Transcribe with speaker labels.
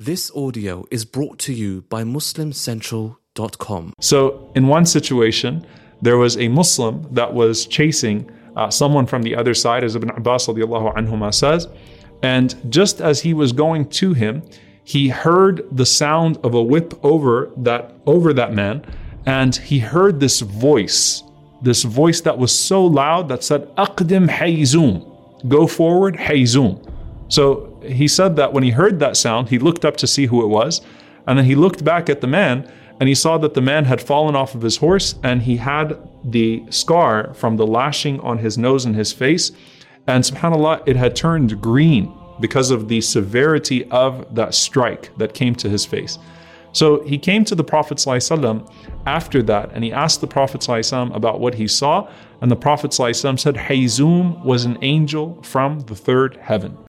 Speaker 1: This audio is brought to you by MuslimCentral.com.
Speaker 2: So, in one situation, there was a Muslim that was chasing uh, someone from the other side, as Ibn Abbas anhuma says. And just as he was going to him, he heard the sound of a whip over that over that man, and he heard this voice, this voice that was so loud that said, "Aqdim hayzum," go forward, hayzum. So he said that when he heard that sound, he looked up to see who it was, and then he looked back at the man and he saw that the man had fallen off of his horse and he had the scar from the lashing on his nose and his face. And subhanAllah, it had turned green because of the severity of that strike that came to his face. So he came to the Prophet ﷺ after that and he asked the Prophet ﷺ about what he saw. And the Prophet ﷺ said, Hayzum was an angel from the third heaven.